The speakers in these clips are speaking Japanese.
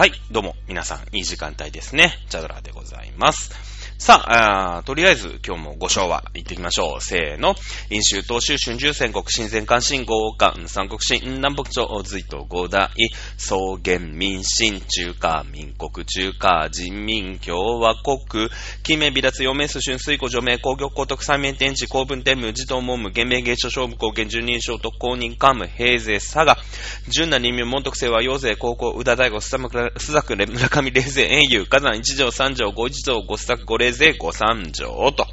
はい、どうも、皆さん、いい時間帯ですね。チャドラでございます。さあ、あとりあえず今日もご賞は行ってきましょう。せーの。飲酒、東州、春秋、戦国、新前関、新豪関、三国新、南北朝、隋と五大、草原、民進、中華、民国、中華、人民、共和国、金名、微脱、陽明、春水湖、除名、工業、高徳、三面天地、公文天武、自動門武、原名、芸書、勝負、貢献、十人称、特公認、官務、平勢、佐賀、純那人名、門徳清和、陽勢、高校、宇田大吾、須作、村上、霊勢、英雄、火山、一条、三条、五一条、五須作、五霊勢、五三条と。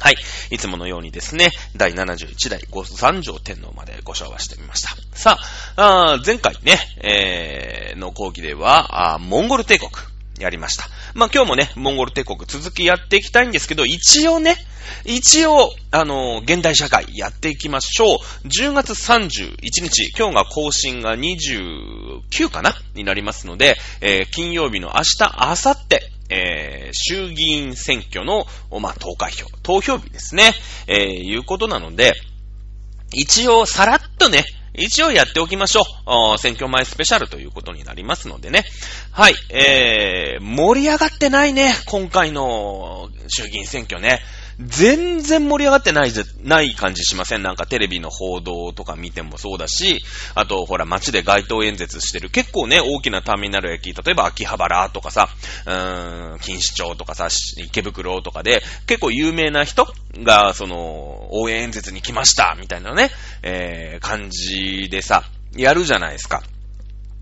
はい。いつものようにですね、第71代五三条天皇までご紹介してみました。さあ、あ前回ね、えー、の講義では、モンゴル帝国やりました。まあ、今日もね、モンゴル帝国続きやっていきたいんですけど、一応ね、一応、あのー現代社会やっていきましょう。10月31日、今日が更新が29かな？になりますので、えー金曜日の明日、明後日、えー衆議院選挙の、まあ、投開票、投票日ですね、えーいうことなので、一応、さらっとね、一応やっておきましょう。選挙前スペシャルということになりますのでね。はい、えー、盛り上がってないね、今回の衆議院選挙ね。全然盛り上がってないぜ、ない感じしません？なんかテレビの報道とか見てもそうだし、あとほら街で街頭演説してる結構ね、大きなターミナル駅、例えば秋葉原とかさ、うーん、錦糸町とかさ、池袋とかで、結構有名な人が、その、応援演説に来ました、みたいなね、えー、感じでさ、やるじゃないですか。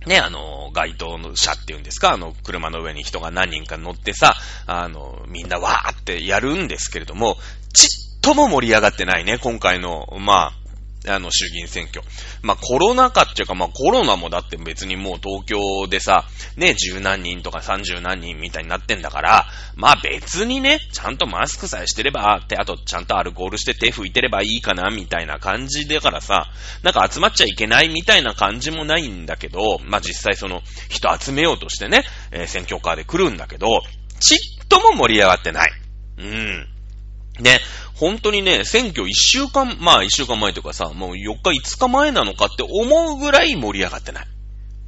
ね、あの、街頭の車っていうんですか、あの、車の上に人が何人か乗ってさ、あの、みんなわーってやるんですけれども、ちっとも盛り上がってないね、今回の、まあ、あの、衆議院選挙。まあ、コロナ禍っていうか、まあ、コロナもだって別にもう東京でさ、ね、十何人とか三十何人みたいになってんだから、まあ別にね、ちゃんとマスクさえしてれば、って、あとちゃんとアルコールして手拭いてればいいかな、みたいな感じだからさ、なんか集まっちゃいけないみたいな感じもないんだけど、まあ実際その人集めようとしてね、えー選挙カーで来るんだけど、ちっとも盛り上がってない。うん。ね、本当にね、選挙一週間、まあ一週間前というかさ、もう4日5日前なのかって思うぐらい盛り上がってない。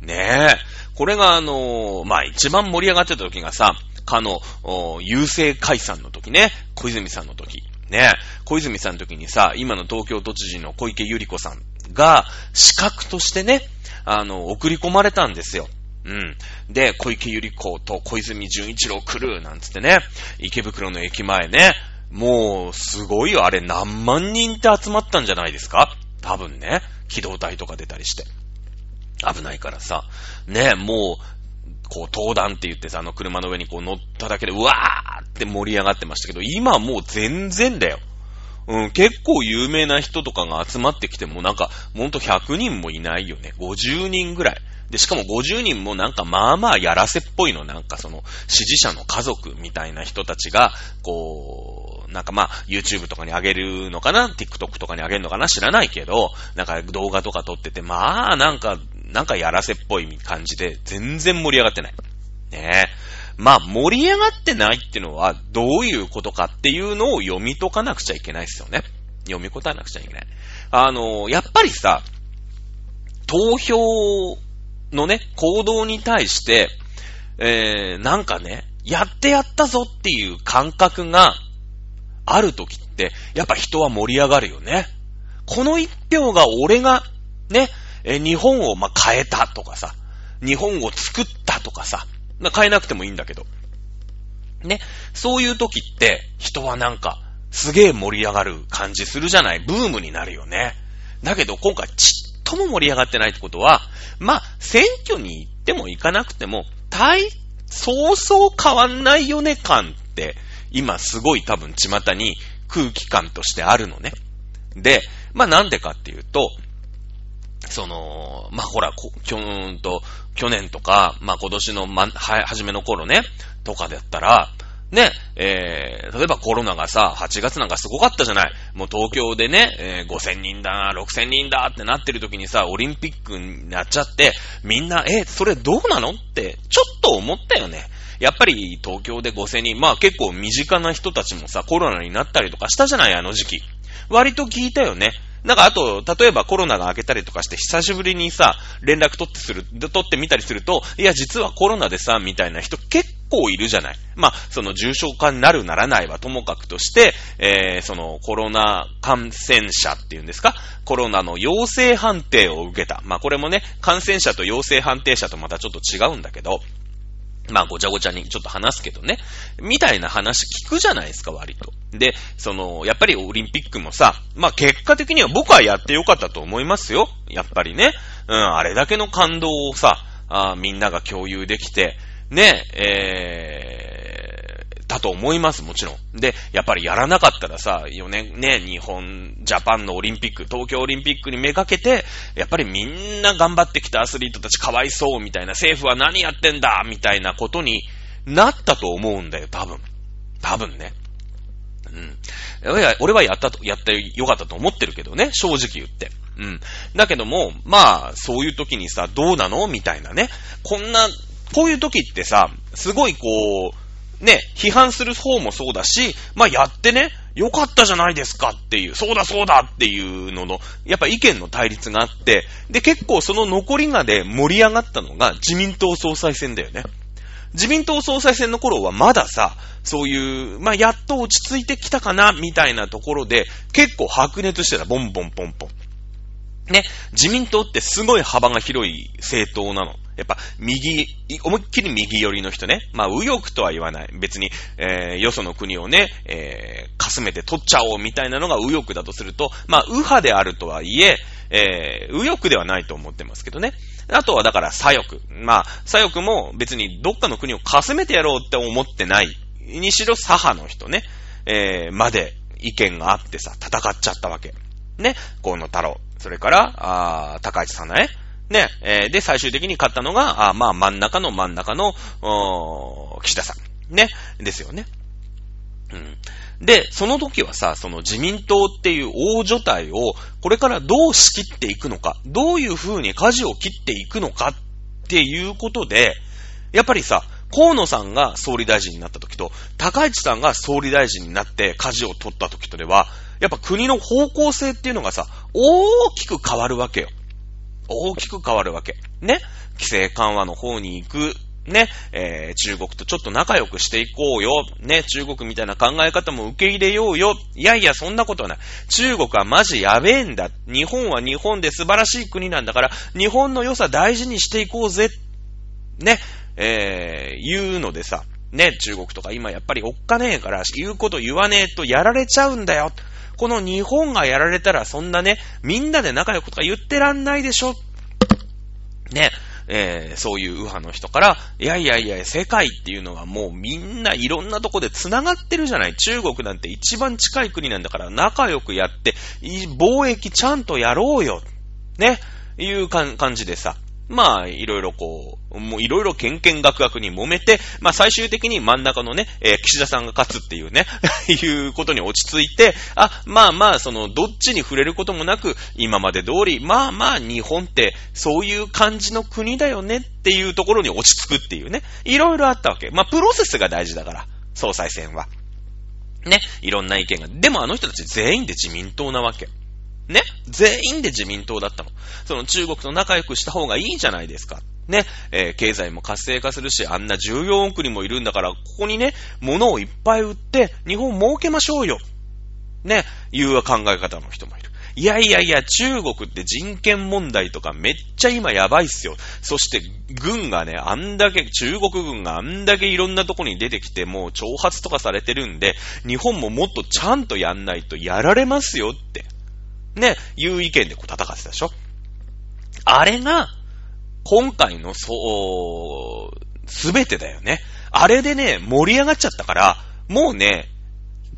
ねえ。これがあのーまあ一番盛り上がってた時がさ、かの、お郵政解散の時ね、小泉さんの時。ねえ。小泉さんの時にさ、今の東京都知事の小池百合子さんが、資格としてね、あの、送り込まれたんですよ。うん。で、小池百合子と小泉純一郎来るなんつってね、池袋の駅前ね、もう、すごいよ。あれ何万人って集まったんじゃないですか？多分ね。機動隊とか出たりして。危ないからさ。ね、もう、こう、登壇って言ってさ、あの車の上にこう乗っただけで、うわーって盛り上がってましたけど、今もう全然だよ。うん、結構有名な人とかが集まってきても、なんか、ほんと100人もいないよね。50人ぐらい。で、しかも50人もなんかまあまあやらせっぽいの、なんかその、支持者の家族みたいな人たちが、こう、なんかまあ、YouTube とかに上げるのかな ?TikTok とかに上げるのかな？知らないけど、なんか動画とか撮ってて、まあ、なんか、なんかやらせっぽい感じで、全然盛り上がってない。ねえ。まあ、盛り上がってないっていうのは、どういうことかっていうのを読み解かなくちゃいけないですよね。読み答えなくちゃいけない。あの、やっぱりさ、投票のね、行動に対して、えー、なんかね、やってやったぞっていう感覚があるときって、やっぱ人は盛り上がるよね。この一票が俺が、ね、え日本をま変えたとかさ、日本を作ったとかさ、まあ変えなくてもいいんだけど。ね、そういう時って、人はなんか、すげえ盛り上がる感じするじゃない？ブームになるよね。だけど今回ちっとも盛り上がってないってことは、まあ、選挙に行っても行かなくても、大、そうそう変わんないよね感って、今すごい多分巷に空気感としてあるのね。で、まあなんでかっていうと、その、まあ、ほら、きょんと、去年とか、まあ、今年のま、は、初めの頃ね、とかだったら、ね、えー、例えばコロナがさ、8月なんかすごかったじゃない。もう東京でね、えー、5000人だ、6000人だってなってる時にさ、オリンピックになっちゃって、みんな、え、それどうなのって、ちょっと思ったよね。やっぱり東京で5000人、まあ結構身近な人たちもさ、コロナになったりとかしたじゃない、あの時期。割と聞いたよね。なんかあと、例えばコロナが明けたりとかして久しぶりにさ、連絡取ってする、取ってみたりすると、いや実はコロナでさ、みたいな人結構いるじゃない。まあ、その重症化になるならないはともかくとして、えー、そのコロナ感染者っていうんですか？コロナの陽性判定を受けた。まあこれもね、感染者と陽性判定者とまたちょっと違うんだけど、まあごちゃごちゃにちょっと話すけどね。みたいな話聞くじゃないですか、割と。で、その、やっぱりオリンピックもさ、まあ結果的には僕はやってよかったと思いますよ。やっぱりね。うん、あれだけの感動をさ、あみんなが共有できて、ね、えー、だと思います、もちろん。で、やっぱりやらなかったらさ、4年ね、日本、ジャパンのオリンピック、東京オリンピックにめがけて、やっぱりみんな頑張ってきたアスリートたちかわいそうみたいな、政府は何やってんだみたいなことになったと思うんだよ、多分。多分ね。うん。俺はやったと、やってよかったと思ってるけどね、正直言って。うん。だけども、まあ、そういう時にさ、どうなの？みたいなね。こんな、こういう時ってさ、すごいこう、ね、批判する方もそうだし、まあ、やってね、よかったじゃないですかっていう、そうだそうだっていうのの、やっぱ意見の対立があって、で、結構その残りがで盛り上がったのが自民党総裁選だよね。自民党総裁選の頃はまださ、そういう、まあ、やっと落ち着いてきたかな、みたいなところで、結構白熱してた、ボンボンポンポン。ね、自民党ってすごい幅が広い政党なの。やっぱ、右、思いっきり右寄りの人ね。まあ、右翼とは言わない。別に、えー、よその国をね、えー、かすめて取っちゃおうみたいなのが右翼だとすると、まあ、右派であるとはいえ、えー、右翼ではないと思ってますけどね。あとはだから左翼。まあ、左翼も別にどっかの国をかすめてやろうって思ってない。にしろ左派の人ね、えー、まで意見があってさ、戦っちゃったわけ。ね、河野太郎。それから、あ高市さんね。ね、えー、で、最終的に勝ったのが、あまあ、真ん中の真ん中の、岸田さん。ね、ですよね。うん。で、その時はさ、その自民党っていう大所帯を、これからどう仕切っていくのか、どういう風に舵を切っていくのかっていうことで、やっぱりさ、河野さんが総理大臣になった時と、高市さんが総理大臣になって舵を取った時とでは、やっぱ国の方向性っていうのがさ、大きく変わるわけよ。大きく変わるわけ。ね。規制緩和の方に行く。ね。えー、中国とちょっと仲良くしていこうよ。ね。中国みたいな考え方も受け入れようよ。いやいや、そんなことはない。中国はマジやべえんだ。日本は日本で素晴らしい国なんだから、日本の良さ大事にしていこうぜ。ね。えー、言うのでさ。ね。中国とか今やっぱりおっかねえから、言うこと言わねえとやられちゃうんだよ。この日本がやられたらそんなね、みんなで仲良くとか言ってらんないでしょ。ね。えー、そういう右派の人から、いやいやいや、世界っていうのはもうみんないろんなとこで繋がってるじゃない。中国なんて一番近い国なんだから仲良くやって、貿易ちゃんとやろうよ。ね。いう感じでさ、まあ、いろいろこう、もういろいろケンケンガクガクに揉めて、まあ最終的に真ん中のね、えー、岸田さんが勝つっていうね、いうことに落ち着いて、あ、まあまあ、その、どっちに触れることもなく、今まで通り、まあまあ、日本ってそういう感じの国だよねっていうところに落ち着くっていうね、いろいろあったわけ。まあ、プロセスが大事だから、総裁選は。ね、いろんな意見が。でもあの人たち全員で自民党なわけ。ね全員で自民党だったの。その中国と仲良くした方がいいじゃないですか。ね、えー、経済も活性化するし、あんな14億人もいるんだから、ここにね、物をいっぱい売って、日本儲けましょうよ。ね、いう考え方の人もいる。いやいやいや、中国って人権問題とかめっちゃ今やばいっすよ。そして軍がね、あんだけ、中国軍があんだけいろんなとこに出てきて、もう挑発とかされてるんで、日本ももっとちゃんとやんないとやられますよって。ね、いう意見でこう戦ってたでしょ？あれが、今回の、そう、すべてだよね。あれでね、盛り上がっちゃったから、もうね、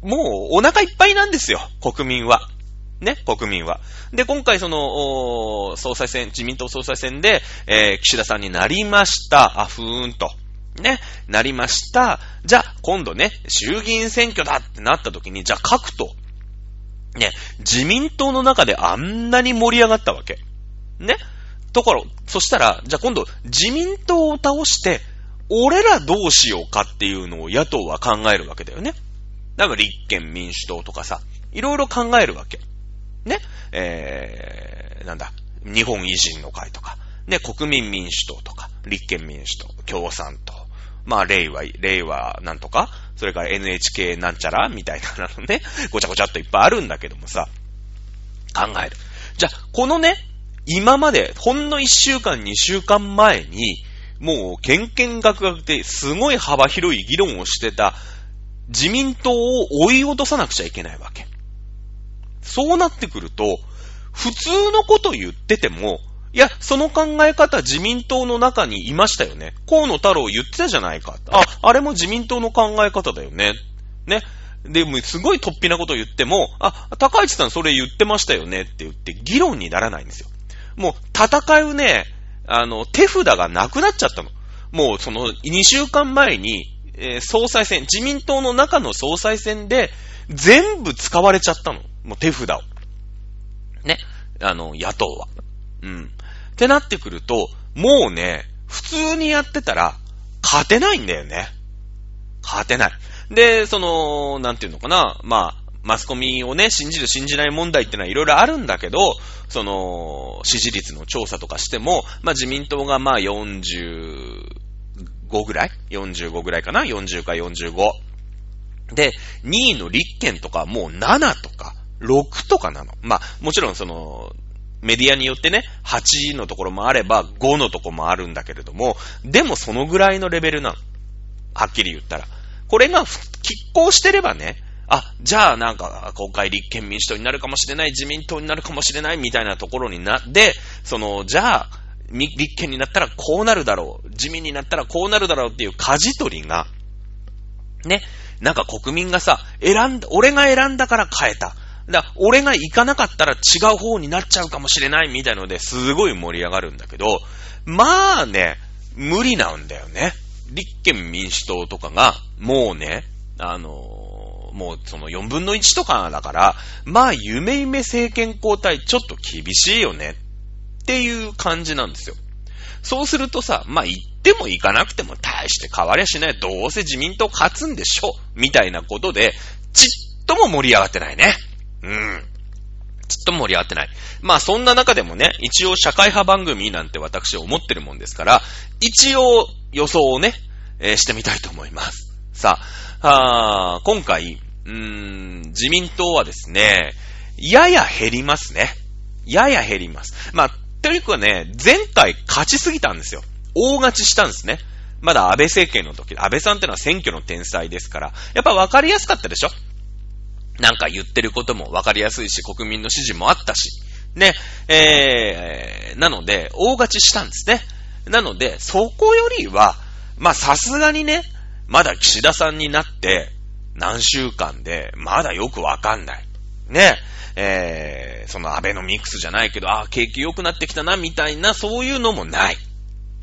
もうお腹いっぱいなんですよ、国民は。ね、国民は。で、今回その、総裁選、自民党総裁選で、えー、岸田さんになりました。あ、ふーんと。ね、なりました。じゃあ、今度ね、衆議院選挙だってなった時に、じゃあ各党、ね、自民党の中であんなに盛り上がったわけ。ね。ところ、そしたら、じゃあ今度、自民党を倒して、俺らどうしようかっていうのを野党は考えるわけだよね。だから立憲民主党とかさ、いろいろ考えるわけ。ね。えー、なんだ。日本維新の会とか、ね、国民民主党とか、立憲民主党、共産党、まあ、令和、令和なんとか、それから NHK なんちゃらみたいなのね、ごちゃごちゃっといっぱいあるんだけどもさ、考える。じゃあ、このね、今まで、ほんの1週間、2週間前に、もう、けんけんがくがくですごい幅広い議論をしてた自民党を追い落とさなくちゃいけないわけ。そうなってくると、普通のこと言ってても、いや、その考え方自民党の中にいましたよね。河野太郎言ってたじゃないか。あ、あれも自民党の考え方だよね。ね。で、もすごい突飛なこと言っても、あ、高市さんそれ言ってましたよねって言って議論にならないんですよ。もう戦うね、あの、手札がなくなっちゃったの。もうその2週間前に、えー、総裁選、自民党の中の総裁選で全部使われちゃったの。もう手札を。ね。あの、野党は。うん。ってなってくると、もうね、普通にやってたら、勝てないんだよね。勝てない。で、その、なんていうのかな、まあ、マスコミをね、信じる信じない問題ってのはいろいろあるんだけど、その、支持率の調査とかしても、まあ自民党がまあ45ぐらい ?45 ぐらいかな ?40 か45。で、2位の立憲とかもう7とか6とかなの。まあもちろんその、メディアによってね、8のところもあれば、5のところもあるんだけれども、でもそのぐらいのレベルなの。はっきり言ったら。これが、拮抗してればね、あ、じゃあなんか、国会立憲民主党になるかもしれない、自民党になるかもしれないみたいなところになって、その、じゃあ、立憲になったらこうなるだろう、自民になったらこうなるだろうっていう舵取りが、ね、なんか国民がさ、選んだ、俺が選んだから変えた。だ俺が行かなかったら違う方になっちゃうかもしれないみたいのですごい盛り上がるんだけど、まあね、無理なんだよね。立憲民主党とかが、もうね、あのー、もうその4分の1とかだから、まあ夢夢政権交代ちょっと厳しいよねっていう感じなんですよ。そうするとさ、まあ行っても行かなくても大して変わりゃしない。どうせ自民党勝つんでしょみたいなことで、ちっとも盛り上がってないね。うん。ちっとも盛り上がってない。まあそんな中でもね、一応社会派番組なんて私思ってるもんですから、一応予想をね、えー、してみたいと思います。さあ、あ今回、うーん、自民党はですね、やや減りますね。やや減ります。まあ、とにかくね、前回勝ちすぎたんですよ。大勝ちしたんですね。まだ安倍政権の時、安倍さんってのは選挙の天才ですから、やっぱ分かりやすかったでしょなんか言ってることも分かりやすいし、国民の支持もあったし、ね、えー、なので、大勝ちしたんですね。なので、そこよりは、まあさすがにね、まだ岸田さんになって、何週間で、まだよくわかんない。ね、えー、そのアベノミクスじゃないけど、ああ、景気良くなってきたな、みたいな、そういうのもない。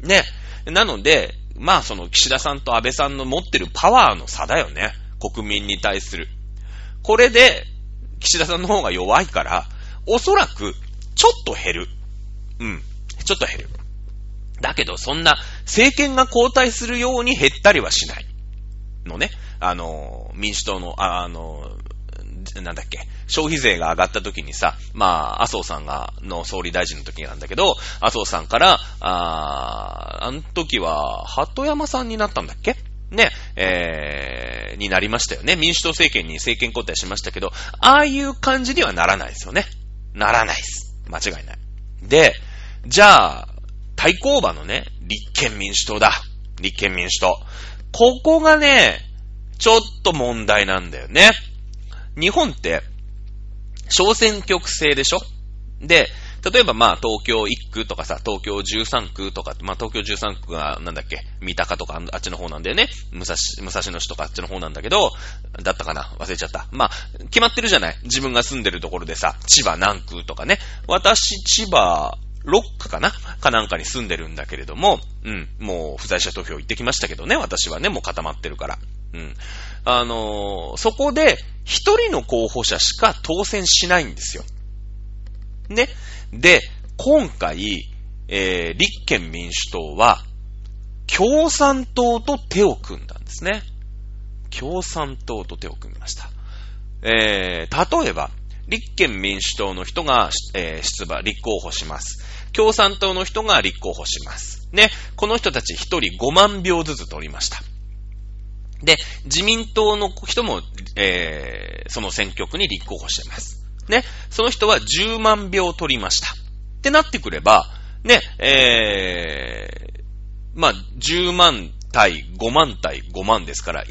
ね。なので、まあその岸田さんと安倍さんの持ってるパワーの差だよね。国民に対する。これで、岸田さんの方が弱いから、おそらく、ちょっと減る。うん。ちょっと減る。だけど、そんな、政権が交代するように減ったりはしない。のね。あの、民主党の、あの、なんだっけ、消費税が上がった時にさ、まあ、麻生さんが、の総理大臣の時なんだけど、麻生さんから、ああの時は、鳩山さんになったんだっけ？ね、えー、になりましたよね。民主党政権に政権交代しましたけど、ああいう感じにはならないですよね。ならないです。間違いない。で、じゃあ、対抗馬のね、立憲民主党だ。立憲民主党。ここがね、ちょっと問題なんだよね。日本って、小選挙区制でしょ？で、例えばまあ東京1区とかさ、東京13区とか、まあ東京13区がなんだっけ、三鷹とかあっちの方なんだよね。武蔵、武蔵野市とかあっちの方なんだけど、だったかな？忘れちゃった。まあ、決まってるじゃない？自分が住んでるところでさ、千葉南区とかね。私、千葉、ロックかな？かなんかに住んでるんだけれども、うん、もう不在者投票行ってきましたけどね、私はね、もう固まってるから。うん。あのー、そこで、一人の候補者しか当選しないんですよ。ね？で、今回、えー、立憲民主党は、共産党と手を組んだんですね。共産党と手を組みました。えー、例えば、立憲民主党の人が、えー、出馬、立候補します。共産党の人が立候補します。ね。この人たち1人5万票ずつ取りました。で、自民党の人も、えー、その選挙区に立候補してます。ね。その人は10万票取りました。ってなってくれば、ね、えー、まあ、10万対5万対5万ですから、1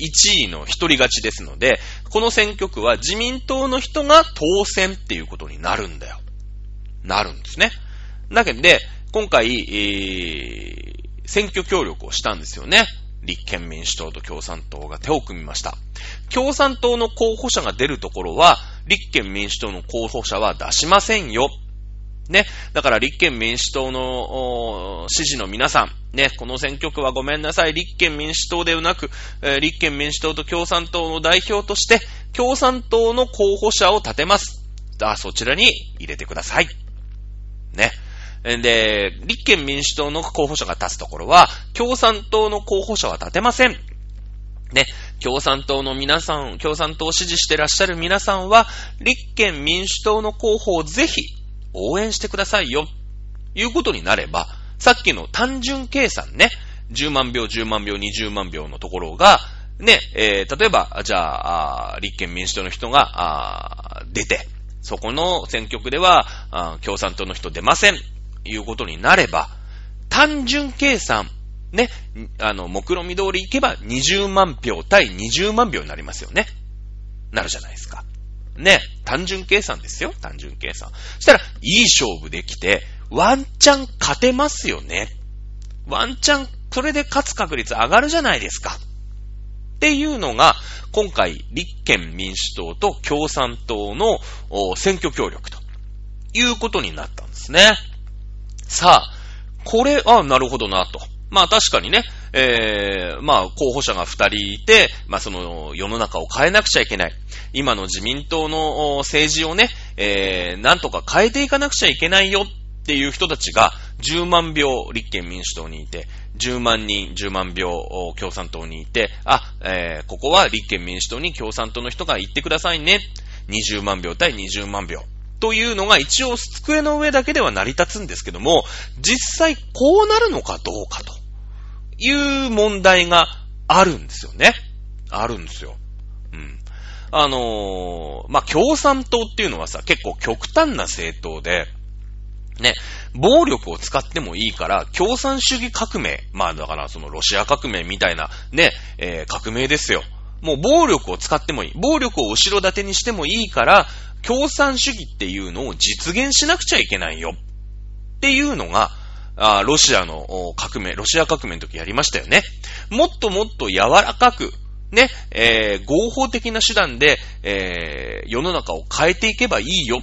位の一人勝ちですので、この選挙区は自民党の人が当選っていうことになるんだよ。なるんですね。だけど、で、今回、えー、選挙協力をしたんですよね。立憲民主党と共産党が手を組みました。共産党の候補者が出るところは、立憲民主党の候補者は出しませんよ。ね。だから立憲民主党の支持の皆さん、ね、この選挙区はごめんなさい、立憲民主党ではなく、えー、立憲民主党と共産党の代表として、共産党の候補者を立てます。あ、そちらに入れてください。ね。で、立憲民主党の候補者が立つところは、共産党の候補者は立てません。ね、共産党の皆さん、共産党を支持してらっしゃる皆さんは、立憲民主党の候補をぜひ応援してくださいよ。いうことになれば、さっきの単純計算ね、10万票、10万票、20万票のところが、ね、えー、例えば、じゃあ、立憲民主党の人が、出て、そこの選挙区では、共産党の人出ません。いうことになれば、単純計算、ね、あの、目論見通りいけば20万票対20万票になりますよね。なるじゃないですか。ね、単純計算ですよ、単純計算。そしたら、いい勝負できて、ワンチャン勝てますよね。ワンチャン、それで勝つ確率上がるじゃないですか。っていうのが、今回、立憲民主党と共産党の選挙協力ということになったんですね。さあ、これ、あ、なるほどなと。まあ確かにね、えー、まあ候補者が二人いて、まあその世の中を変えなくちゃいけない。今の自民党の政治をね、えー、なんとか変えていかなくちゃいけないよっていう人たちが10万票立憲民主党にいて、10万人、10万票共産党にいて、あ、えー、ここは立憲民主党に共産党の人が言ってくださいね。20万票対20万票。というのが一応机の上だけでは成り立つんですけども、実際こうなるのかどうかという問題があるんですよね。あるんですよ。うん。あのー、まあ、共産党っていうのはさ、結構極端な政党で、ね、暴力を使ってもいいから、共産主義革命、まあだからそのロシア革命みたいなね、えー、革命ですよ。もう暴力を使ってもいい。暴力を後ろ盾にしてもいいから、共産主義っていうのを実現しなくちゃいけないよ。っていうのが、あロシアの革命、ロシア革命の時やりましたよね。もっともっと柔らかく、ね、えー、合法的な手段で、えー、世の中を変えていけばいいよ。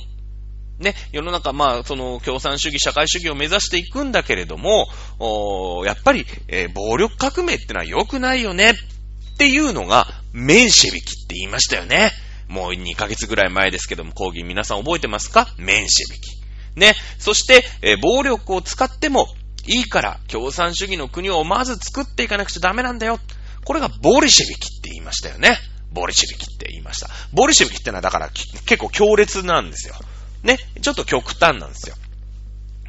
ね、世の中、まあ、その、共産主義、社会主義を目指していくんだけれども、おやっぱり、えー、暴力革命ってのは良くないよね。っていうのが、メンシェビキって言いましたよね。もう2ヶ月ぐらい前ですけども、講義皆さん覚えてますか？メンシェビキ。ね。そして、えー、暴力を使ってもいいから、共産主義の国をまず作っていかなくちゃダメなんだよ。これがボリシェビキって言いましたよね。ボリシェビキって言いました。ボリシェビキってのはだから結構強烈なんですよ。ね。ちょっと極端なんですよ。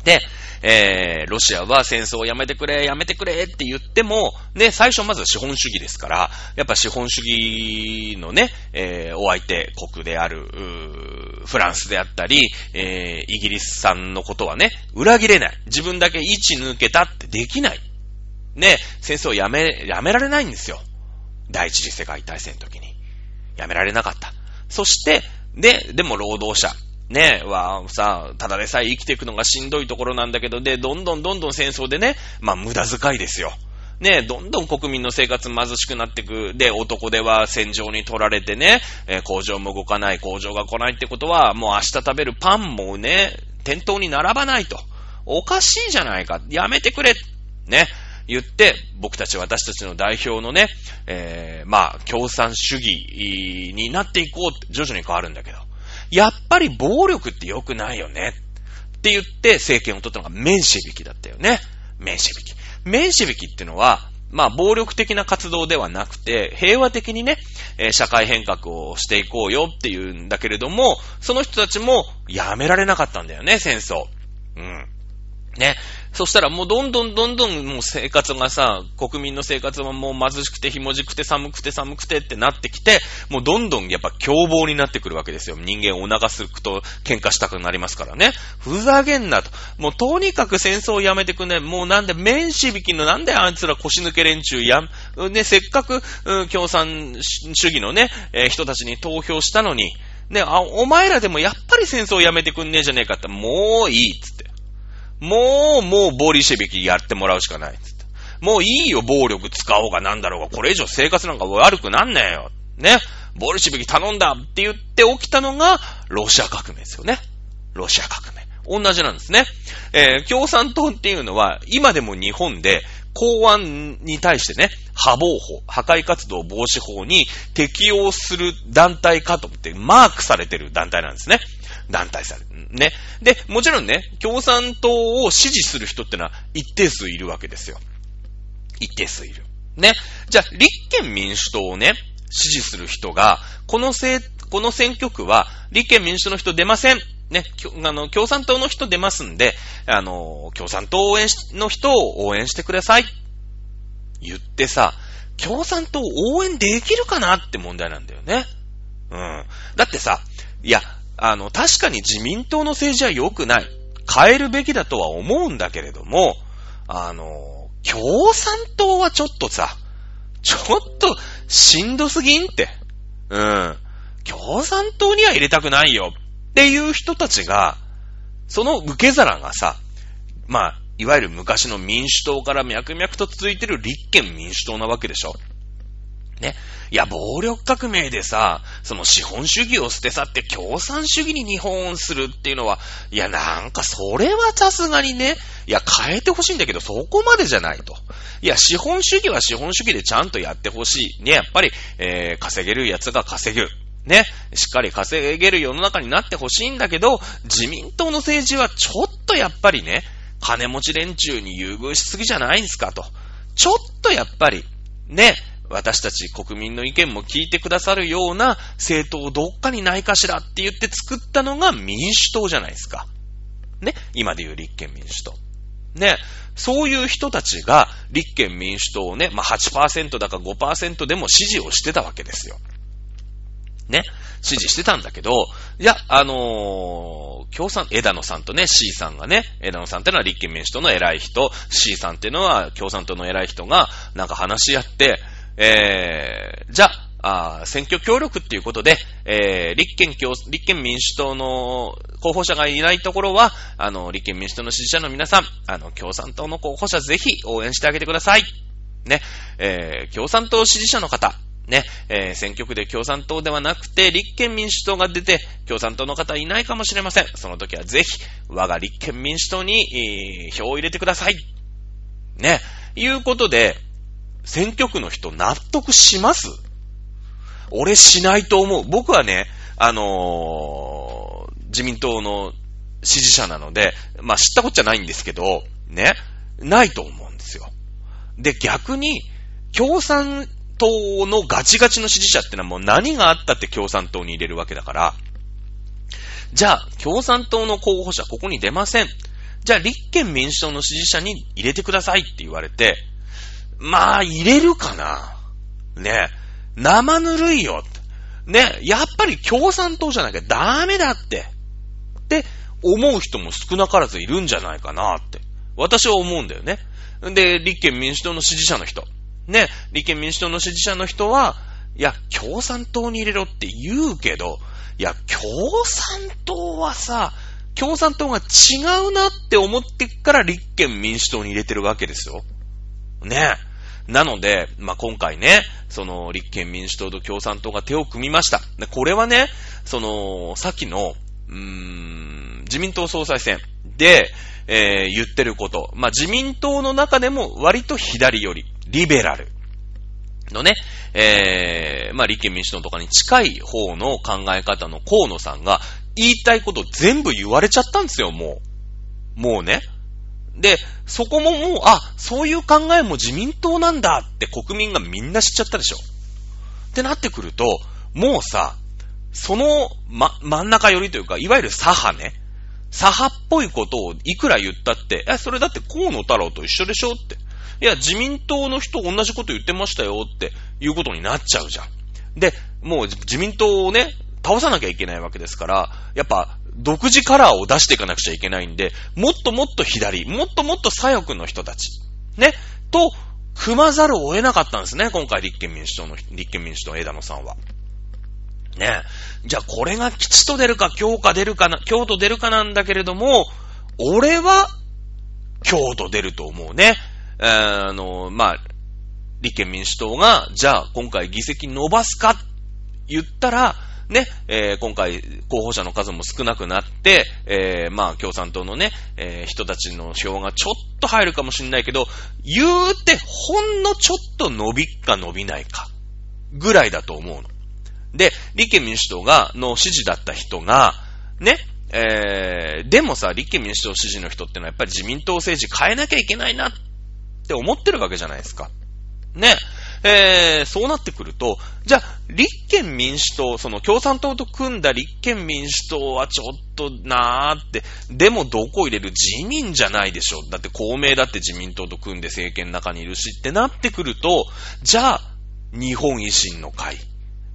で、えー、ロシアは戦争をやめてくれ、やめてくれって言っても、ね、最初まず資本主義ですから、やっぱ資本主義のね、えー、お相手国である、フランスであったり、えー、イギリスさんのことはね、裏切れない。自分だけ位置抜けたってできない。ね、戦争をやめ、やめられないんですよ。第一次世界大戦の時に。やめられなかった。そして、で、でも労働者、ね、は、さ、ただでさえ生きていくのがしんどいところなんだけど、で、どんどんどんどん戦争でね、まあ、無駄遣いですよ。ね、どんどん国民の生活貧しくなっていく。で、男では戦場に取られてね、え、工場も動かない、工場が来ないってことは、もう明日食べるパンもね、店頭に並ばないと。おかしいじゃないか。やめてくれ。ね。言って、僕たち私たちの代表のね、えー、まあ、共産主義になっていこうって徐々に変わるんだけど。やっぱり暴力って良くないよね。って言って政権を取ったのがメンシェビキだったよね。メンシェビキ。メンシェビキっていうのは、まあ、暴力的な活動ではなくて、平和的にね、え社会変革をしていこうよっていうんだけれども、その人たちもやめられなかったんだよね、戦争。うん。ね。そしたらもうどんどんどんどんもう生活がさ、国民の生活はもう貧しくてひもじくて寒くて寒くてってなってきて、もうどんどんやっぱ凶暴になってくるわけですよ。人間お腹すくと喧嘩したくなりますからね。ふざけんなと。もうとにかく戦争をやめてくんね。もうなんで面子引きのなんであいつら腰抜け連中やん、ね、せっかく、うん共産主義のね、えー人たちに投票したのに、ね、あ、お前らでもやっぱり戦争をやめてくんねえじゃねえかって、もういいっつって。もう、もう、ボリシェビキやってもらうしかない。もういいよ、暴力使おうがなんだろうが、これ以上生活なんか悪くなんねえよ。ね。ボリシェビキ頼んだって言って起きたのが、ロシア革命ですよね。ロシア革命。同じなんですね。えー共産党っていうのは、今でも日本で、公安に対してね、破防法、破壊活動防止法に適用する団体かと思ってマークされてる団体なんですね。団体される。ね。で、もちろんね、共産党を支持する人ってのは一定数いるわけですよ。一定数いる。ね。じゃあ、立憲民主党をね、支持する人が、このせこの選挙区は、立憲民主党の人出ません。ね、あの、共産党の人出ますんで、あの、共産党応援しの人を応援してください。言ってさ、共産党応援できるかなって問題なんだよね。うん。だってさ、いや、あの、確かに自民党の政治は良くない。変えるべきだとは思うんだけれども、あの、共産党はちょっとさ、ちょっとしんどすぎんって。うん。共産党には入れたくないよっていう人たちが、その受け皿がさ、まあ、いわゆる昔の民主党から脈々と続いてる立憲民主党なわけでしょ。ね。いや、暴力革命でさ、その資本主義を捨て去って共産主義に日本をするっていうのは、いや、なんかそれはさすがにね、いや、変えてほしいんだけど、そこまでじゃないと。いや、資本主義は資本主義でちゃんとやってほしい。ね、やっぱり、えー、稼げるやつが稼ぐ。ね、しっかり稼げる世の中になってほしいんだけど、自民党の政治はちょっとやっぱりね、金持ち連中に優遇しすぎじゃないんすかと。ちょっとやっぱり、ね、私たち国民の意見も聞いてくださるような政党どっかにないかしらって言って作ったのが民主党じゃないですか。ね、今で言う立憲民主党。ね、そういう人たちが立憲民主党をね、まあ、8%だか5%でも支持をしてたわけですよ。ね、支持してたんだけど、いや、あのー、共産、枝野さんとね、C さんがね、枝野さんってのは立憲民主党の偉い人、C さんっていうのは共産党の偉い人が、なんか話し合って、えー、じゃあ、選挙協力っていうことで、えー、立憲共、立憲民主党の候補者がいないところは、あの、立憲民主党の支持者の皆さん、あの、共産党の候補者ぜひ応援してあげてください。ね、えー、共産党支持者の方、ね、えー、選挙区で共産党ではなくて、立憲民主党が出て、共産党の方いないかもしれません。その時はぜひ、我が立憲民主党に、えー票を入れてください。ね、いうことで、選挙区の人納得します？俺しないと思う。僕はね、あのー自民党の支持者なので、まあ知ったこっちゃないんですけど、ね、ないと思うんですよ。で、逆に、共産党のガチガチの支持者ってのはもう何があったって共産党に入れるわけだから、じゃあ、共産党の候補者ここに出ません。じゃあ、立憲民主党の支持者に入れてくださいって言われて、まあ、入れるかな。ね生ぬるいよ。ねやっぱり共産党じゃなきゃダメだって。って思う人も少なからずいるんじゃないかなって。私は思うんだよね。で、立憲民主党の支持者の人。ね、立憲民主党の支持者の人は、いや、共産党に入れろって言うけど、いや、共産党はさ、共産党が違うなって思ってから立憲民主党に入れてるわけですよ。ねえ。なので、まあ、今回ね、その、立憲民主党と共産党が手を組みました。でこれはね、その、さっきの、うーん、自民党総裁選で、えー言ってること。まあ、自民党の中でも割と左寄り、リベラルのね、えー、まあ、立憲民主党とかに近い方の考え方の河野さんが言いたいこと全部言われちゃったんですよ、もう。もうね。で、そこももう、あ、そういう考えも自民党なんだって国民がみんな知っちゃったでしょ。ってなってくると、もうさ、その、ま、真ん中寄りというか、いわゆる左派ね。左派っぽいことをいくら言ったって、え、それだって河野太郎と一緒でしょって。いや、自民党の人同じこと言ってましたよっていうことになっちゃうじゃん。で、もう自民党をね、倒さなきゃいけないわけですから、やっぱ、独自カラーを出していかなくちゃいけないんで、もっともっと左、もっともっと左翼の人たち、ね、と、組まざるを得なかったんですね、今回立憲民主党の、立憲民主党の枝野さんは。ねじゃあこれが吉と出るか、京か出るかな、京と出るかなんだけれども、俺は、京と出ると思うね。えー、あの、まあ、立憲民主党が、じゃあ今回議席伸ばすか言ったら、ね、えー、今回候補者の数も少なくなって、えー、まあ共産党のね、えー、人たちの票がちょっと入るかもしんないけど、言うてほんのちょっと伸びっか伸びないか、ぐらいだと思うの。で、立憲民主党が、の支持だった人が、ね、えー、でもさ、立憲民主党支持の人ってのはやっぱり自民党政治変えなきゃいけないなって思ってるわけじゃないですか。ね。えー、そうなってくると、じゃあ、立憲民主党、その共産党と組んだ立憲民主党はちょっとなーって、でもどこ入れる自民じゃないでしょ。だって公明だって自民党と組んで政権の中にいるしってなってくると、じゃあ、日本維新の会、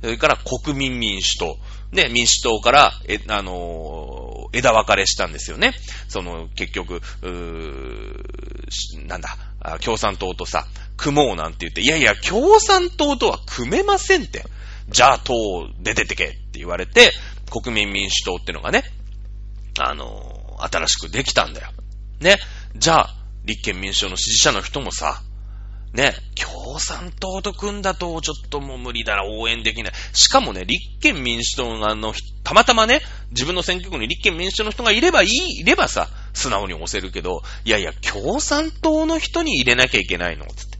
それから国民民主党、ね、民主党から、え、あのー、枝分かれしたんですよね。その、結局、うーなんだ、共産党とさ、組もうなんて言って、いやいや、共産党とは組めませんって。じゃあ党出ててけって言われて、国民民主党ってのがね、あのー、新しくできたんだよ。ね。じゃあ、立憲民主党の支持者の人もさ、ね、共産党と組んだとちょっともう無理だな、応援できない。しかもね、立憲民主党があの、たまたまね、自分の選挙区に立憲民主党の人がいればいい、いればさ、素直に押せるけど、いやいや、共産党の人に入れなきゃいけないのつって。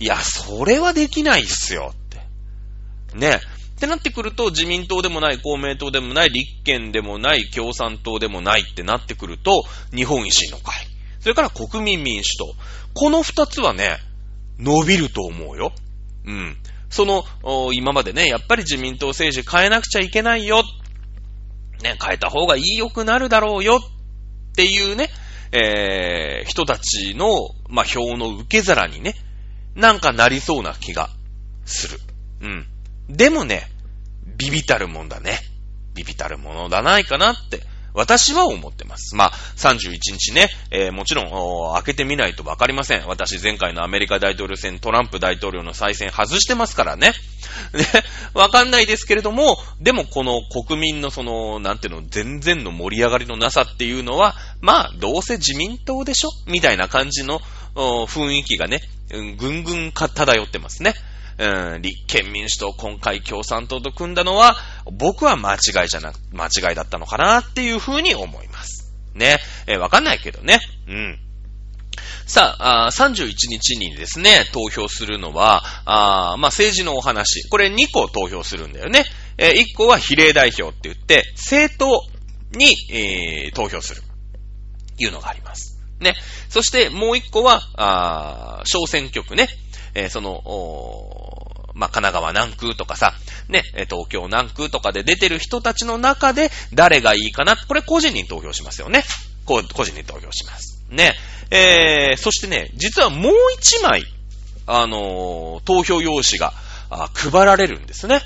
いや、それはできないっすよって。ね。ってなってくると、自民党でもない、公明党でもない、立憲でもない、共産党でもないってなってくると、日本維新の会。それから国民民主党。この二つはね、伸びると思うよ。うん。その、今までね、やっぱり自民党政治変えなくちゃいけないよ。ね、変えた方がいいよくなるだろうよっていうね、えー、人たちの、まあ、票の受け皿にね、なんかなりそうな気がする。うん。でもね、ビビたるもんだね。ビビたるものだないかなって私は思ってます。まあ、31日ね、えー、もちろん、開けてみないとわかりません。私、前回のアメリカ大統領選、トランプ大統領の再選外してますからね。ね、わかんないですけれども、でもこの国民のその、なんていうの、全然の盛り上がりのなさっていうのは、まあ、どうせ自民党でしょ？みたいな感じの雰囲気がね、ぐんぐん漂ってますね。うん、立憲民主党、今回共産党と組んだのは、僕は間違いじゃな、間違いだったのかなっていうふうに思います。ね。え、わかんないけどね。うん。さあ、あ31日にですね、投票するのは、あまあ、政治のお話。これ2個投票するんだよね。えー、1個は比例代表って言って、政党に、えー、投票する。いうのがあります。ね。そしてもう1個は、あ小選挙区ね。えー、その、まあ、神奈川南区とかさ、ね、東京南区とかで出てる人たちの中で誰がいいかなこれ個人に投票しますよね。個人に投票します。ね。えー、そしてね、実はもう一枚、あのー、投票用紙が配られるんですね。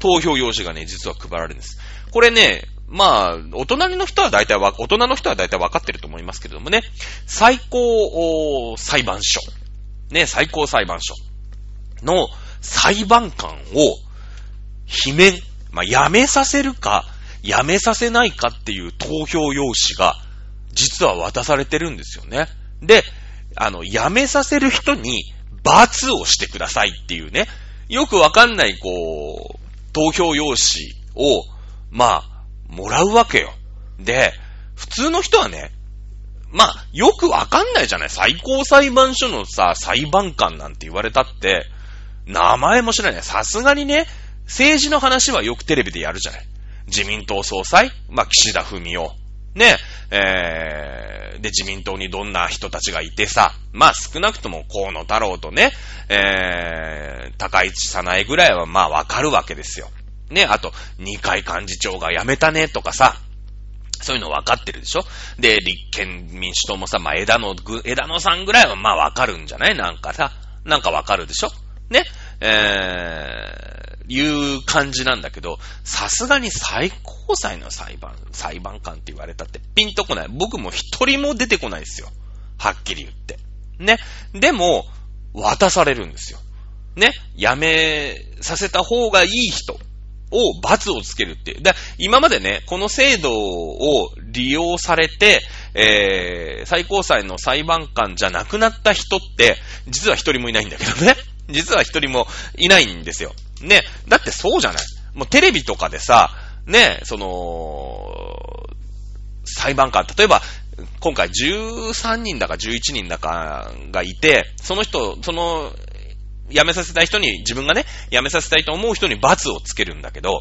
投票用紙がね、実は配られるんです。これね、まあ、大人の人は大体わ、大人の人は大体分かってると思いますけれどもね、最高裁判所。ね、最高裁判所の裁判官を罷免、まあ、辞めさせるか、辞めさせないかっていう投票用紙が、実は渡されてるんですよね。で、あの、辞めさせる人に罰をしてくださいっていうね、よくわかんない、こう、投票用紙を、まあ、もらうわけよ。で、普通の人はね、まあ、よくわかんないじゃない最高裁判所のさ、裁判官なんて言われたって、名前も知らない。さすがにね、政治の話はよくテレビでやるじゃない。自民党総裁まあ、岸田文雄。ね、えー、で、自民党にどんな人たちがいてさ、まあ少なくとも河野太郎とね、えー、高市早苗ぐらいはまあわかるわけですよ。ね、あと、二階幹事長が辞めたねとかさ、そういうの分かってるでしょで、立憲民主党もさ、まあ、枝野、枝野さんぐらいはまあ分かるんじゃない？なんかさ、なんか分かるでしょ？ねえー、いう感じなんだけど、さすがに最高裁の裁判、裁判官って言われたってピンとこない。僕も一人も出てこないですよ。はっきり言って。ね。でも、渡されるんですよ。ね。辞めさせた方がいい人を罰をつけるっていう。だ今までね、この制度を利用されて、えー、最高裁の裁判官じゃなくなった人って、実は一人もいないんだけどね。実は一人もいないんですよ。ね。だってそうじゃない。もうテレビとかでさ、ね、その、裁判官、例えば、今回13人だか11人だかがいて、その人、その辞めさせたい人に、自分がね、辞めさせたいと思う人に罰をつけるんだけど、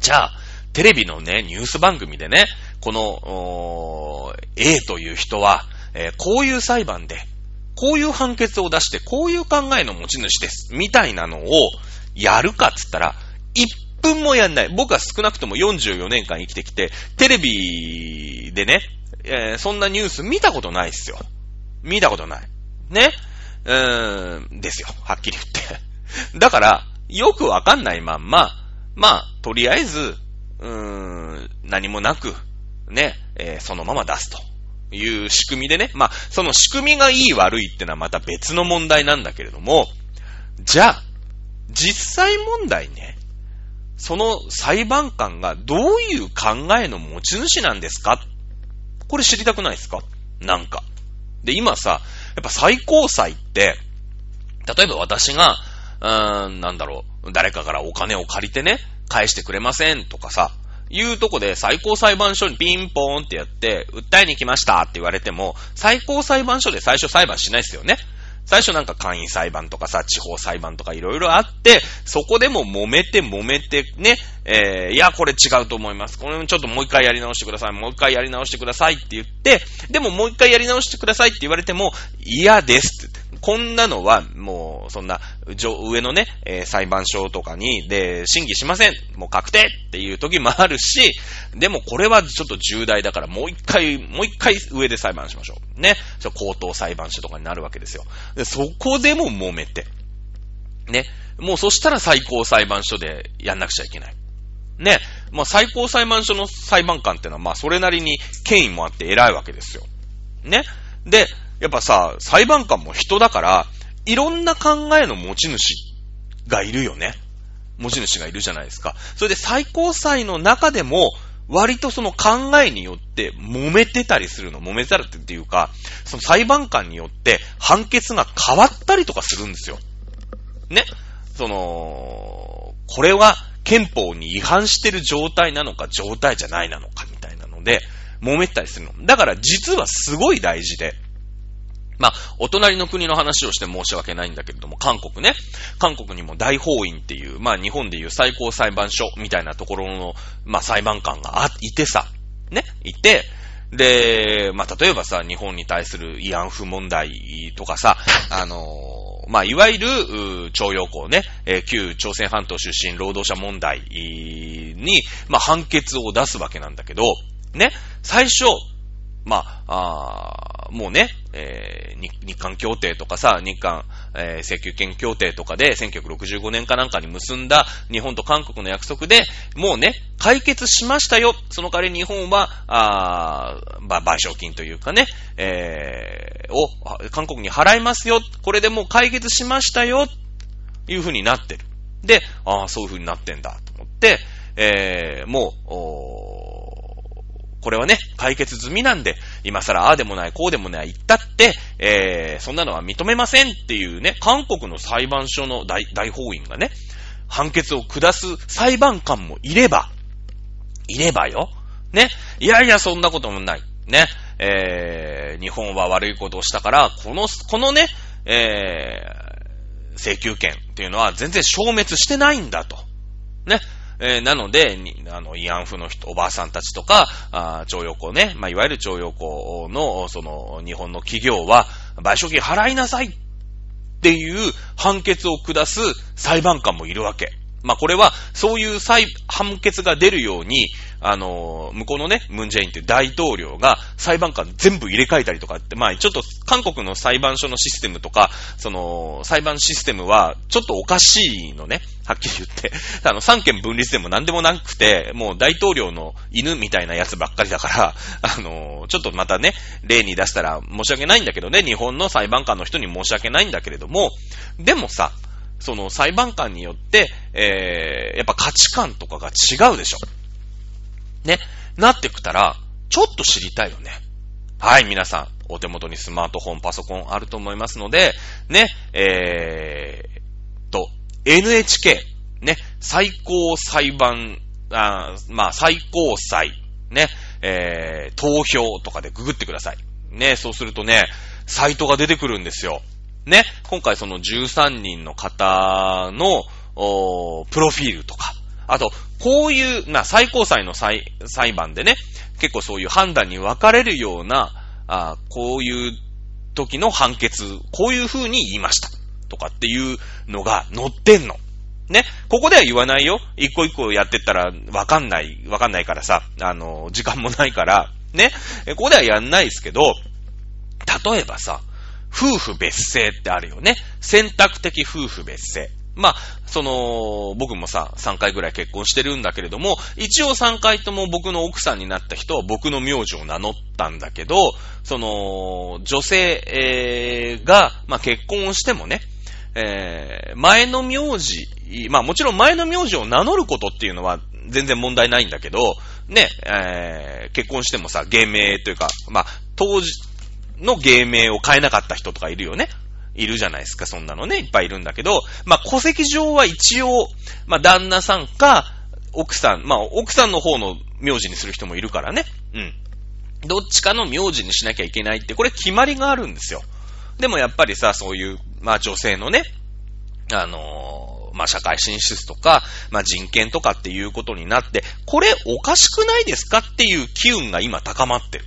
じゃあ、テレビのね、ニュース番組でね、この、A という人は、えー、こういう裁判で、こういう判決を出して、こういう考えの持ち主です、みたいなのを、やるかっつったら、1分もやんない。僕は少なくとも44年間生きてきて、テレビでね、えー、そんなニュース見たことないっすよ。見たことない。ね。うーん、ですよ。はっきり言って。だから、よくわかんないまんま、まあ、とりあえず、うーん、何もなく、ね、えー、そのまま出すという仕組みでね、まあ、その仕組みがいい悪いってのはまた別の問題なんだけれども、じゃあ、実際問題ね、その裁判官がどういう考えの持ち主なんですか？これ知りたくないですか？なんか。で、今さ、やっぱ最高裁って、例えば私が、うーん、なんだろう、誰かからお金を借りてね、返してくれませんとかさ、いうとこで最高裁判所にピンポーンってやって、訴えに来ましたって言われても、最高裁判所で最初裁判しないですよね。最初なんか簡易裁判とかさ、地方裁判とかいろいろあって、そこでも揉めて揉めてね、えー、いや、これ違うと思います。これもちょっともう一回やり直してください。もう一回やり直してくださいって言って、でももう一回やり直してくださいって言われても、嫌ですって。こんなのは、もう、そんな、上のね、えー、裁判所とかに、で、審議しません。もう確定っていう時もあるし、でもこれはちょっと重大だから、もう一回、もう一回上で裁判しましょう。ね。高等裁判所とかになるわけですよ。で、そこでも揉めて。ね。もうそしたら最高裁判所でやんなくちゃいけない。ね。まあ最高裁判所の裁判官ってのは、まあそれなりに権威もあって偉いわけですよ。ね。で、やっぱさ、裁判官も人だから、いろんな考えの持ち主がいるよね。持ち主がいるじゃないですか。それで最高裁の中でも、割とその考えによって揉めてたりするの。揉めたるっていうか、その裁判官によって判決が変わったりとかするんですよ。ね。その、これは憲法に違反してる状態なのか状態じゃないなのかみたいなので、揉めたりするの。だから実はすごい大事で、まあ、お隣の国の話をして申し訳ないんだけれども、韓国ね。韓国にも大法院っていう、まあ、日本でいう最高裁判所みたいなところの、まあ、裁判官があ、いてさ、ね、いて、で、まあ、例えばさ、日本に対する慰安婦問題とかさ、あの、まあ、いわゆる、徴用工ね、えー、旧朝鮮半島出身労働者問題に、まあ、判決を出すわけなんだけど、ね、最初、まあ、あもうね、えー、日韓協定とかさ、日韓、えー、請求権協定とかで、1965年かなんかに結んだ日本と韓国の約束で、もうね、解決しましたよ。その代わり日本は、あ賠償金というかね、えー、を、韓国に払いますよ。これでもう解決しましたよ。いう風になってる。で、ああ、そういう風になってんだ、と思って、えー、もう、これはね、解決済みなんで、今更ああでもない、こうでもない言ったって、えー、そんなのは認めませんっていうね、韓国の裁判所の大大法院がね、判決を下す裁判官もいれば、いればよ。ね。いやいや、そんなこともない。ね。えー、日本は悪いことをしたから、この、このね、えー、請求権っていうのは全然消滅してないんだと。ね。えー、なので、あの、慰安婦の人、おばあさんたちとか、あ徴用工ね、まあ、いわゆる徴用工の、その、日本の企業は、賠償金払いなさいっていう判決を下す裁判官もいるわけ。まあ、これは、そういう裁、判決が出るように、あの、向こうのね、ムンジェインっていう大統領が裁判官全部入れ替えたりとかって、まあ、ちょっと韓国の裁判所のシステムとか、その、裁判システムはちょっとおかしいのね。はっきり言って。あの、三権分立でも何でもなくて、もう大統領の犬みたいなやつばっかりだから、あの、ちょっとまたね、例に出したら申し訳ないんだけどね、日本の裁判官の人に申し訳ないんだけれども、でもさ、その裁判官によって、えー、やっぱ価値観とかが違うでしょ。ね、なってきたら、ちょっと知りたいよね。はい、皆さん、お手元にスマートフォン、パソコンあると思いますので、ね、えー、と、NHK、ね、最高裁判、あまあ、最高裁、ね、えー、投票とかでググってください。ね、そうするとね、サイトが出てくるんですよ。ね、今回その13人の方の、おプロフィールとか、あと、こういう、まあ、最高裁の裁裁判でね、結構そういう判断に分かれるような、あこういう時の判決、こういう風に言いました。とかっていうのが載ってんの。ね。ここでは言わないよ。一個一個やってったらわかんない、わかんないからさ、あの、時間もないから、ね。ここではやんないですけど、例えばさ、夫婦別姓ってあるよね。選択的夫婦別姓。まあ、その、僕もさ、3回ぐらい結婚してるんだけれども、一応3回とも僕の奥さんになった人は僕の名字を名乗ったんだけど、その、女性、えー、が、まあ結婚をしてもね、えー、前の名字、まあもちろん前の名字を名乗ることっていうのは全然問題ないんだけど、ね、えー、結婚してもさ、芸名というか、まあ、当時の芸名を変えなかった人とかいるよね。いるじゃないですか、そんなのね、いっぱいいるんだけど、まあ、戸籍上は一応、まあ、旦那さんか、奥さん、まあ、奥さんの方の名字にする人もいるからね。うん。どっちかの名字にしなきゃいけないって、これ決まりがあるんですよ。でもやっぱりさ、そういう、まあ、女性のね、あのー、まあ、社会進出とか、まあ、人権とかっていうことになって、これおかしくないですかっていう機運が今高まってる。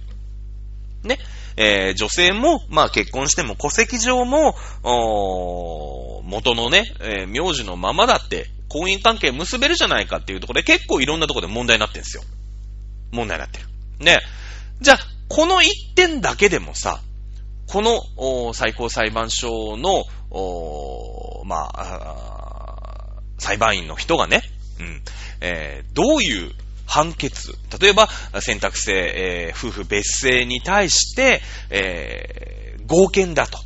ね。えー、女性も、まあ結婚しても戸籍上も、お元のね、えー、名字のままだって婚姻関係結べるじゃないかっていうところで結構いろんなところで問題になってるんですよ。問題になってる。ね。じゃあ、この一点だけでもさ、このお最高裁判所の、おまあ、裁判員の人がね、うん、えー、どういう判決。例えば、選択制、えー、夫婦別姓に対して、えー、合憲だと。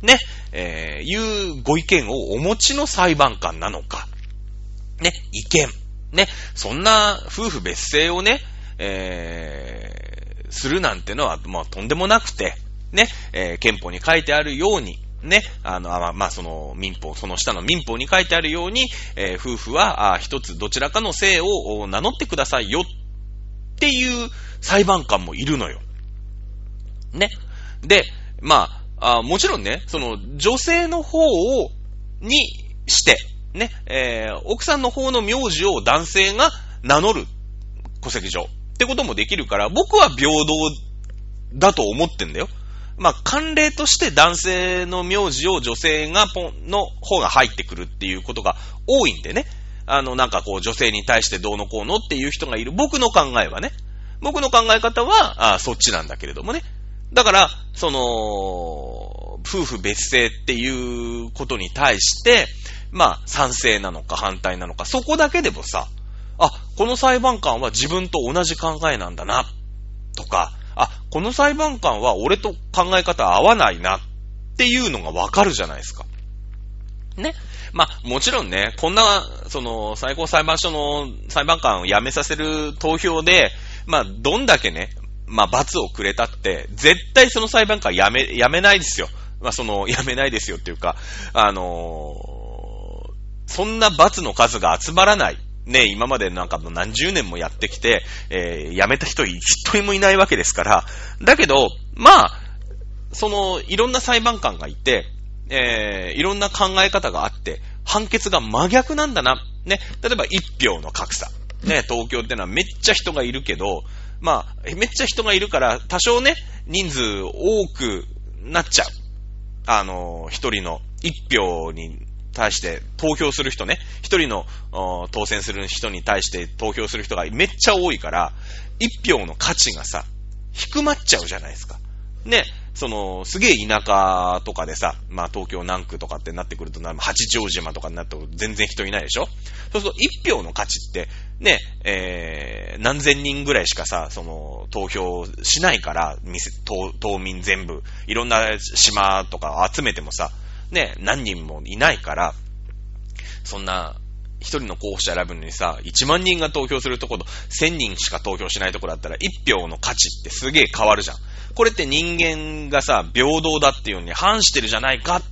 ね、えー、いうご意見をお持ちの裁判官なのか。ね、意見。ね、そんな夫婦別姓をね、えー、するなんてのは、まあ、とんでもなくて、ね、えー、憲法に書いてあるように、ね、あの、あ、ま、その民法、その下の民法に書いてあるように、えー、夫婦は、あ一つどちらかの姓を名乗ってくださいよっていう裁判官もいるのよ。ね。で、まあ、あもちろんね、その女性の方を、にして、ね、えー、奥さんの方の名字を男性が名乗る戸籍上ってこともできるから、僕は平等だと思ってんだよ。まあ、慣例として男性の名字を女性がポンの方が入ってくるっていうことが多いんでね。あの、なんかこう、女性に対してどうのこうのっていう人がいる。僕の考えはね。僕の考え方は、あそっちなんだけれどもね。だから、その、夫婦別姓っていうことに対して、まあ、賛成なのか反対なのか、そこだけでもさ、あ、この裁判官は自分と同じ考えなんだな、とか、あ、この裁判官は俺と考え方合わないなっていうのがわかるじゃないですか。ね。まあ、もちろんね、こんな、その、最高裁判所の裁判官を辞めさせる投票で、まあ、どんだけね、まあ、罰をくれたって、絶対その裁判官辞め、辞めないですよ。まあ、その、辞めないですよっていうか、あのー、そんな罰の数が集まらない。ね、今までなんか何十年もやってきて、えー、辞めた人一人もいないわけですから、だけど、まあ、その、いろんな裁判官がいて、えー、いろんな考え方があって、判決が真逆なんだな。ね、例えば1票の格差。ね、東京ってのはめっちゃ人がいるけど、まあ、めっちゃ人がいるから、多少ね、人数多くなっちゃう。あの、一人の一票に対して投票する人ね、一人の当選する人に対して投票する人がめっちゃ多いから、一票の価値がさ、低まっちゃうじゃないですか。ね、その、すげえ田舎とかでさ、まあ東京南区とかってなってくると、八丈島とかになると全然人いないでしょそうすると一票の価値って、ね、えー、何千人ぐらいしかさ、その、投票しないから、島島民全部、いろんな島とか集めてもさ、ね、何人もいないから、そんな、一人の候補者選ぶのにさ、1万人が投票するところ、1000人しか投票しないところだったら、1票の価値ってすげえ変わるじゃん。これって人間がさ、平等だっていうのに反してるじゃないかっ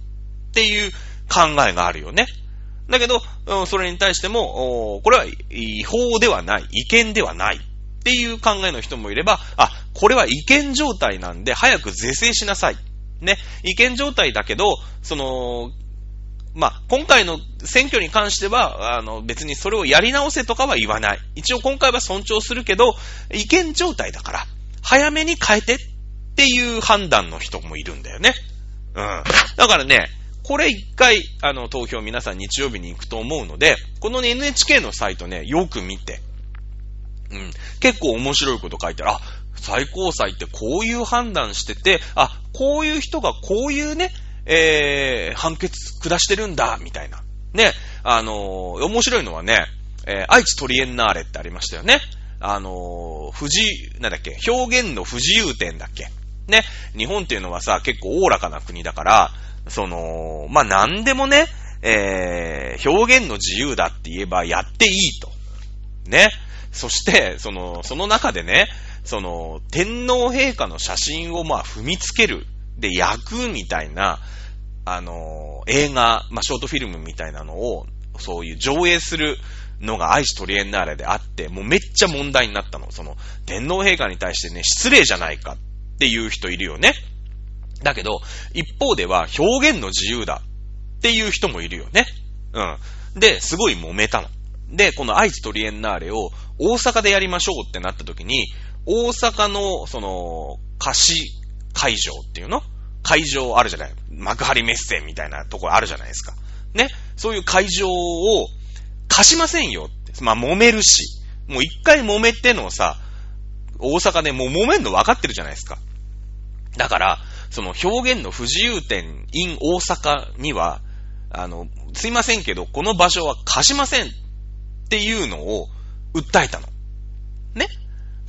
ていう考えがあるよね。だけど、それに対しても、これは違法ではない、違憲ではないっていう考えの人もいれば、あ、これは違憲状態なんで早く是正しなさい。ね、違憲状態だけど、その、まあ、今回の選挙に関しては、あの、別にそれをやり直せとかは言わない。一応今回は尊重するけど、違憲状態だから、早めに変えてっていう判断の人もいるんだよね。うん。だからね、これ一回、あの、投票皆さん日曜日に行くと思うので、この、ね、NHK のサイトね、よく見て、うん、結構面白いこと書いてある。あ、最高裁ってこういう判断してて、あ、こういう人がこういうね、えー、判決下してるんだ、みたいな。ね、あのー、面白いのはね、えー、愛知トリエンナーレってありましたよね。あのー、不自由、なんだっけ、表現の不自由点だっけ。ね、日本っていうのはさ、結構おおらかな国だから、その、まあ、なんでもね、えー、表現の自由だって言えばやっていいと。ね。そして、その、その中でね、その、天皇陛下の写真をまあ踏みつける。で、焼くみたいな、あの、映画、まあ、ショートフィルムみたいなのを、そういう上映するのが愛知トリエンナーレであって、もうめっちゃ問題になったの。その、天皇陛下に対してね、失礼じゃないかっていう人いるよね。だけど、一方では表現の自由だっていう人もいるよね。うん。で、すごい揉めたの。で、この愛知トリエンナーレを大阪でやりましょうってなった時に、大阪の、その、貸し会場っていうの？会場あるじゃない幕張メッセみたいなところあるじゃないですか。ね？そういう会場を貸しませんよって。まあ、揉めるし。もう一回揉めてのさ、大阪でもう揉めんの分かってるじゃないですか。だから、その表現の不自由点 in 大阪には、あの、すいませんけど、この場所は貸しませんっていうのを訴えたの。ね？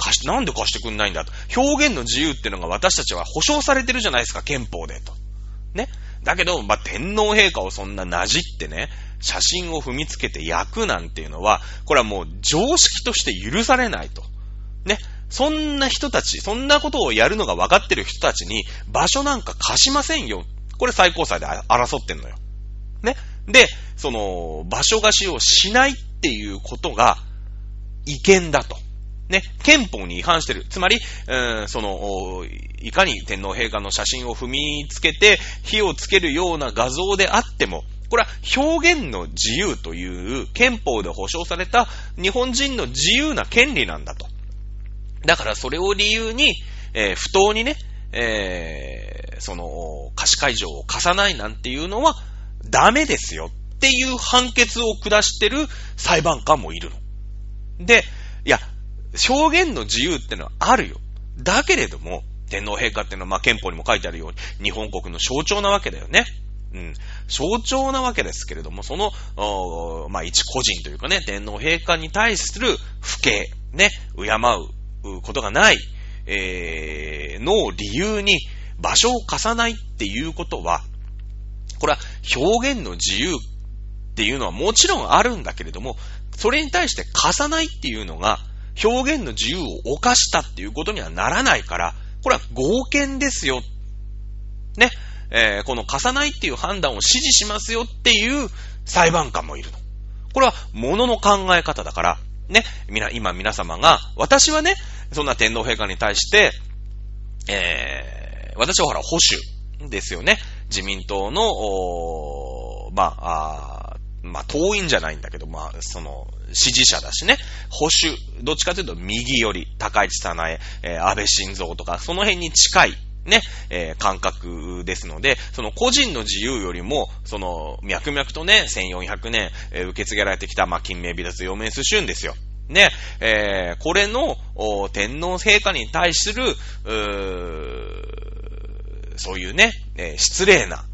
貸し、なんで貸してくんないんだと。表現の自由っていうのが私たちは保障されてるじゃないですか、憲法でと。ね。だけど、まあ、天皇陛下をそんななじってね、写真を踏みつけて焼くなんていうのは、これはもう常識として許されないと。ね。そんな人たち、そんなことをやるのが分かってる人たちに場所なんか貸しませんよ。これ最高裁で争ってんのよ。ね。で、その、場所貸しをしないっていうことが違憲だと。ね。憲法に違反してる。つまり、うん、その、いかに天皇陛下の写真を踏みつけて火をつけるような画像であっても、これは表現の自由という憲法で保障された日本人の自由な権利なんだと。だからそれを理由に、えー、不当にね、えー、その、貸し会場を貸さないなんていうのはダメですよっていう判決を下してる裁判官もいるの。で、いや、表現の自由ってのはあるよ。だけれども、天皇陛下っていうのは、まあ、憲法にも書いてあるように、日本国の象徴なわけだよね。うん。象徴なわけですけれども、その、まあ、一個人というかね、天皇陛下に対する不敬、ね、敬うことがない、えー、の理由に場所を貸さないっていうことは、これは表現の自由っていうのはもちろんあるんだけれども、それに対して貸さないっていうのが表現の自由を犯したっていうことにはならないから、これは合憲ですよ。ね。えー、この貸さないっていう判断を支持しますよっていう裁判官もいるの。これは物の考え方だから、ね、みな、今皆様が、私はね、そんな天皇陛下に対して、えー、私はほら、保守ですよね。自民党の、まあ、あまあ、党員じゃないんだけど、まあ、その、支持者だしね、保守、どっちかというと右寄り、高市早苗、えー、安倍晋三とか、その辺に近い、ね、えー、感覚ですので、その個人の自由よりも、その、脈々とね、1400年、えー、受け継げられてきた、まあ、金名美脱陽明寿春ですよ。ね、えー、これの、天皇陛下に対する、うそういうね、え、失礼な、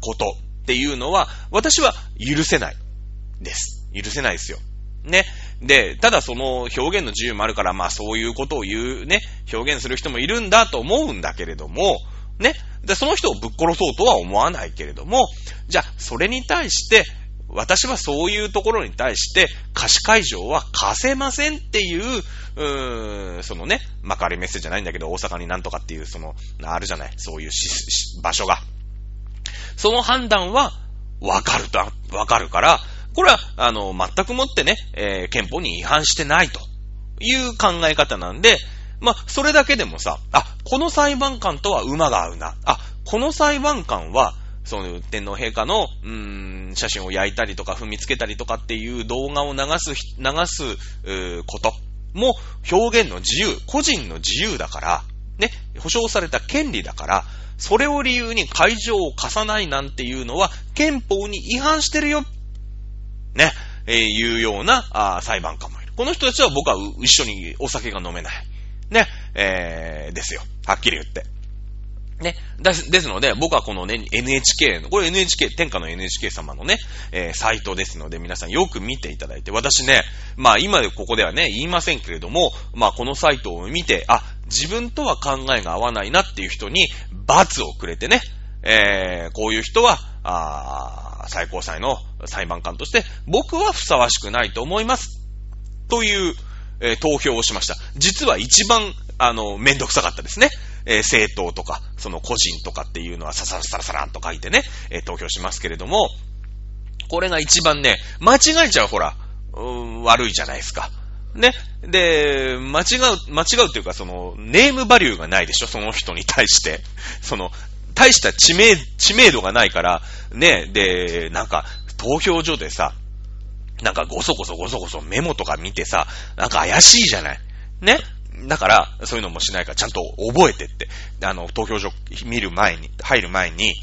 ことっていうのは、私は許せない。です。許せないですよ。ね。で、ただその表現の自由もあるから、まあそういうことを言うね、表現する人もいるんだと思うんだけれども、ね。で、その人をぶっ殺そうとは思わないけれども、じゃあ、それに対して、私はそういうところに対して、貸し会場は貸せませんっていう、うーん、そのね、まかりメッセージじゃないんだけど、大阪になんとかっていう、その、あるじゃない、そういう場所が。その判断は、わかると、わかるから、これは、あの、全くもってね、えー、憲法に違反してないという考え方なんで、まあ、それだけでもさ、あ、この裁判官とは馬が合うな。あ、この裁判官は、その天皇陛下の、うーん、写真を焼いたりとか踏みつけたりとかっていう動画を流す、流す、ことも表現の自由、個人の自由だから、ね、保障された権利だから、それを理由に会場を貸さないなんていうのは憲法に違反してるよ。ね、えー、いうようなあ裁判官もいる。この人たちは僕は一緒にお酒が飲めない。ね、えー、ですよ。はっきり言って。ね。です、ですので、僕はこのね、NHK の、これ NHK、天下の NHK 様のね、えー、サイトですので、皆さんよく見ていただいて、私ね、まあ今でここではね、言いませんけれども、まあこのサイトを見て、あ、自分とは考えが合わないなっていう人に、罰をくれてね、えー、こういう人は、あ最高裁の裁判官として、僕はふさわしくないと思います。という、えー、投票をしました。実は一番、あの、めんどくさかったですね。えー、政党とか、その個人とかっていうのはささらさらさらんと書いてね、えー、投票しますけれども、これが一番ね、間違えちゃうほら、うー悪いじゃないですか。ね。で、間違う、間違うっていうか、その、ネームバリューがないでしょ、その人に対して。その、大した知名、知名度がないから、ね、で、なんか、投票所でさ、なんかごそごそごそごそメモとか見てさ、なんか怪しいじゃないねだから、そういうのもしないから、ちゃんと覚えてって。あの、投票所見る前に、入る前に、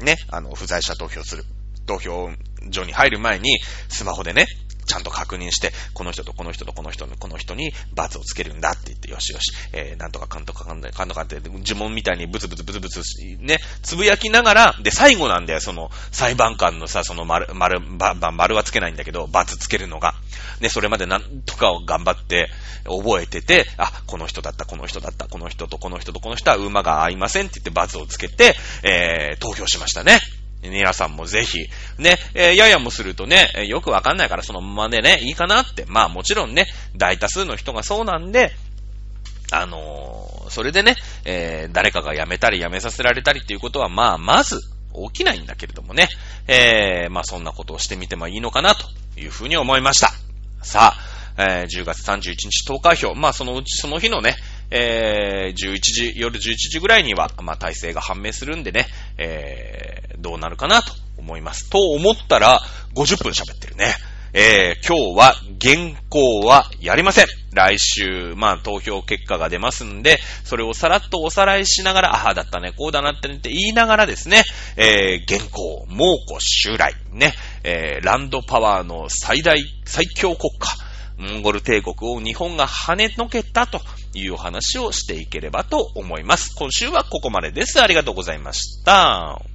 ね、あの、不在者投票する。投票所に入る前に、スマホでね、ちゃんと確認して、この人とこの人とこの人のこの人に罰をつけるんだって言って、よしよし、えー、なんとかかんとかかんとかかんとかって、呪文みたいにブツブツブツブツ、ね、つぶやきながら、で、最後なんだよ、その、裁判官のさ、その丸、丸、ば、ば、丸はつけないんだけど、罰つけるのが。ね、それまでなんとかを頑張って、覚えてて、あ、この人だった、この人だった、この人とこの人とこの人は馬が合いませんって言って罰をつけて、えー、投票しましたね。皆さんもぜひ、ね、えー、ややもするとね、よくわかんないからそのままでね、いいかなって。まあもちろんね、大多数の人がそうなんで、あのー、それでね、えー、誰かが辞めたり辞めさせられたりっていうことは、まあ、まず、起きないんだけれどもね、えー、まあそんなことをしてみてもいいのかなというふうに思いました。さあ、えー、10月31日投開票、まあそのうちその日のね、えー、11時、夜11時ぐらいには、まあ体制が判明するんでね、えー、どうなるかなと思います。と思ったら、50分喋ってるね。えー、今日は原稿はやりません。来週、まあ投票結果が出ますんで、それをさらっとおさらいしながら、ああ、だったね、こうだなってねって言いながらですね、えー、原稿、猛虎襲来、ね、えー、ランドパワーの最大、最強国家、モンゴル帝国を日本が跳ねのけたというお話をしていければと思います。今週はここまでです。ありがとうございました。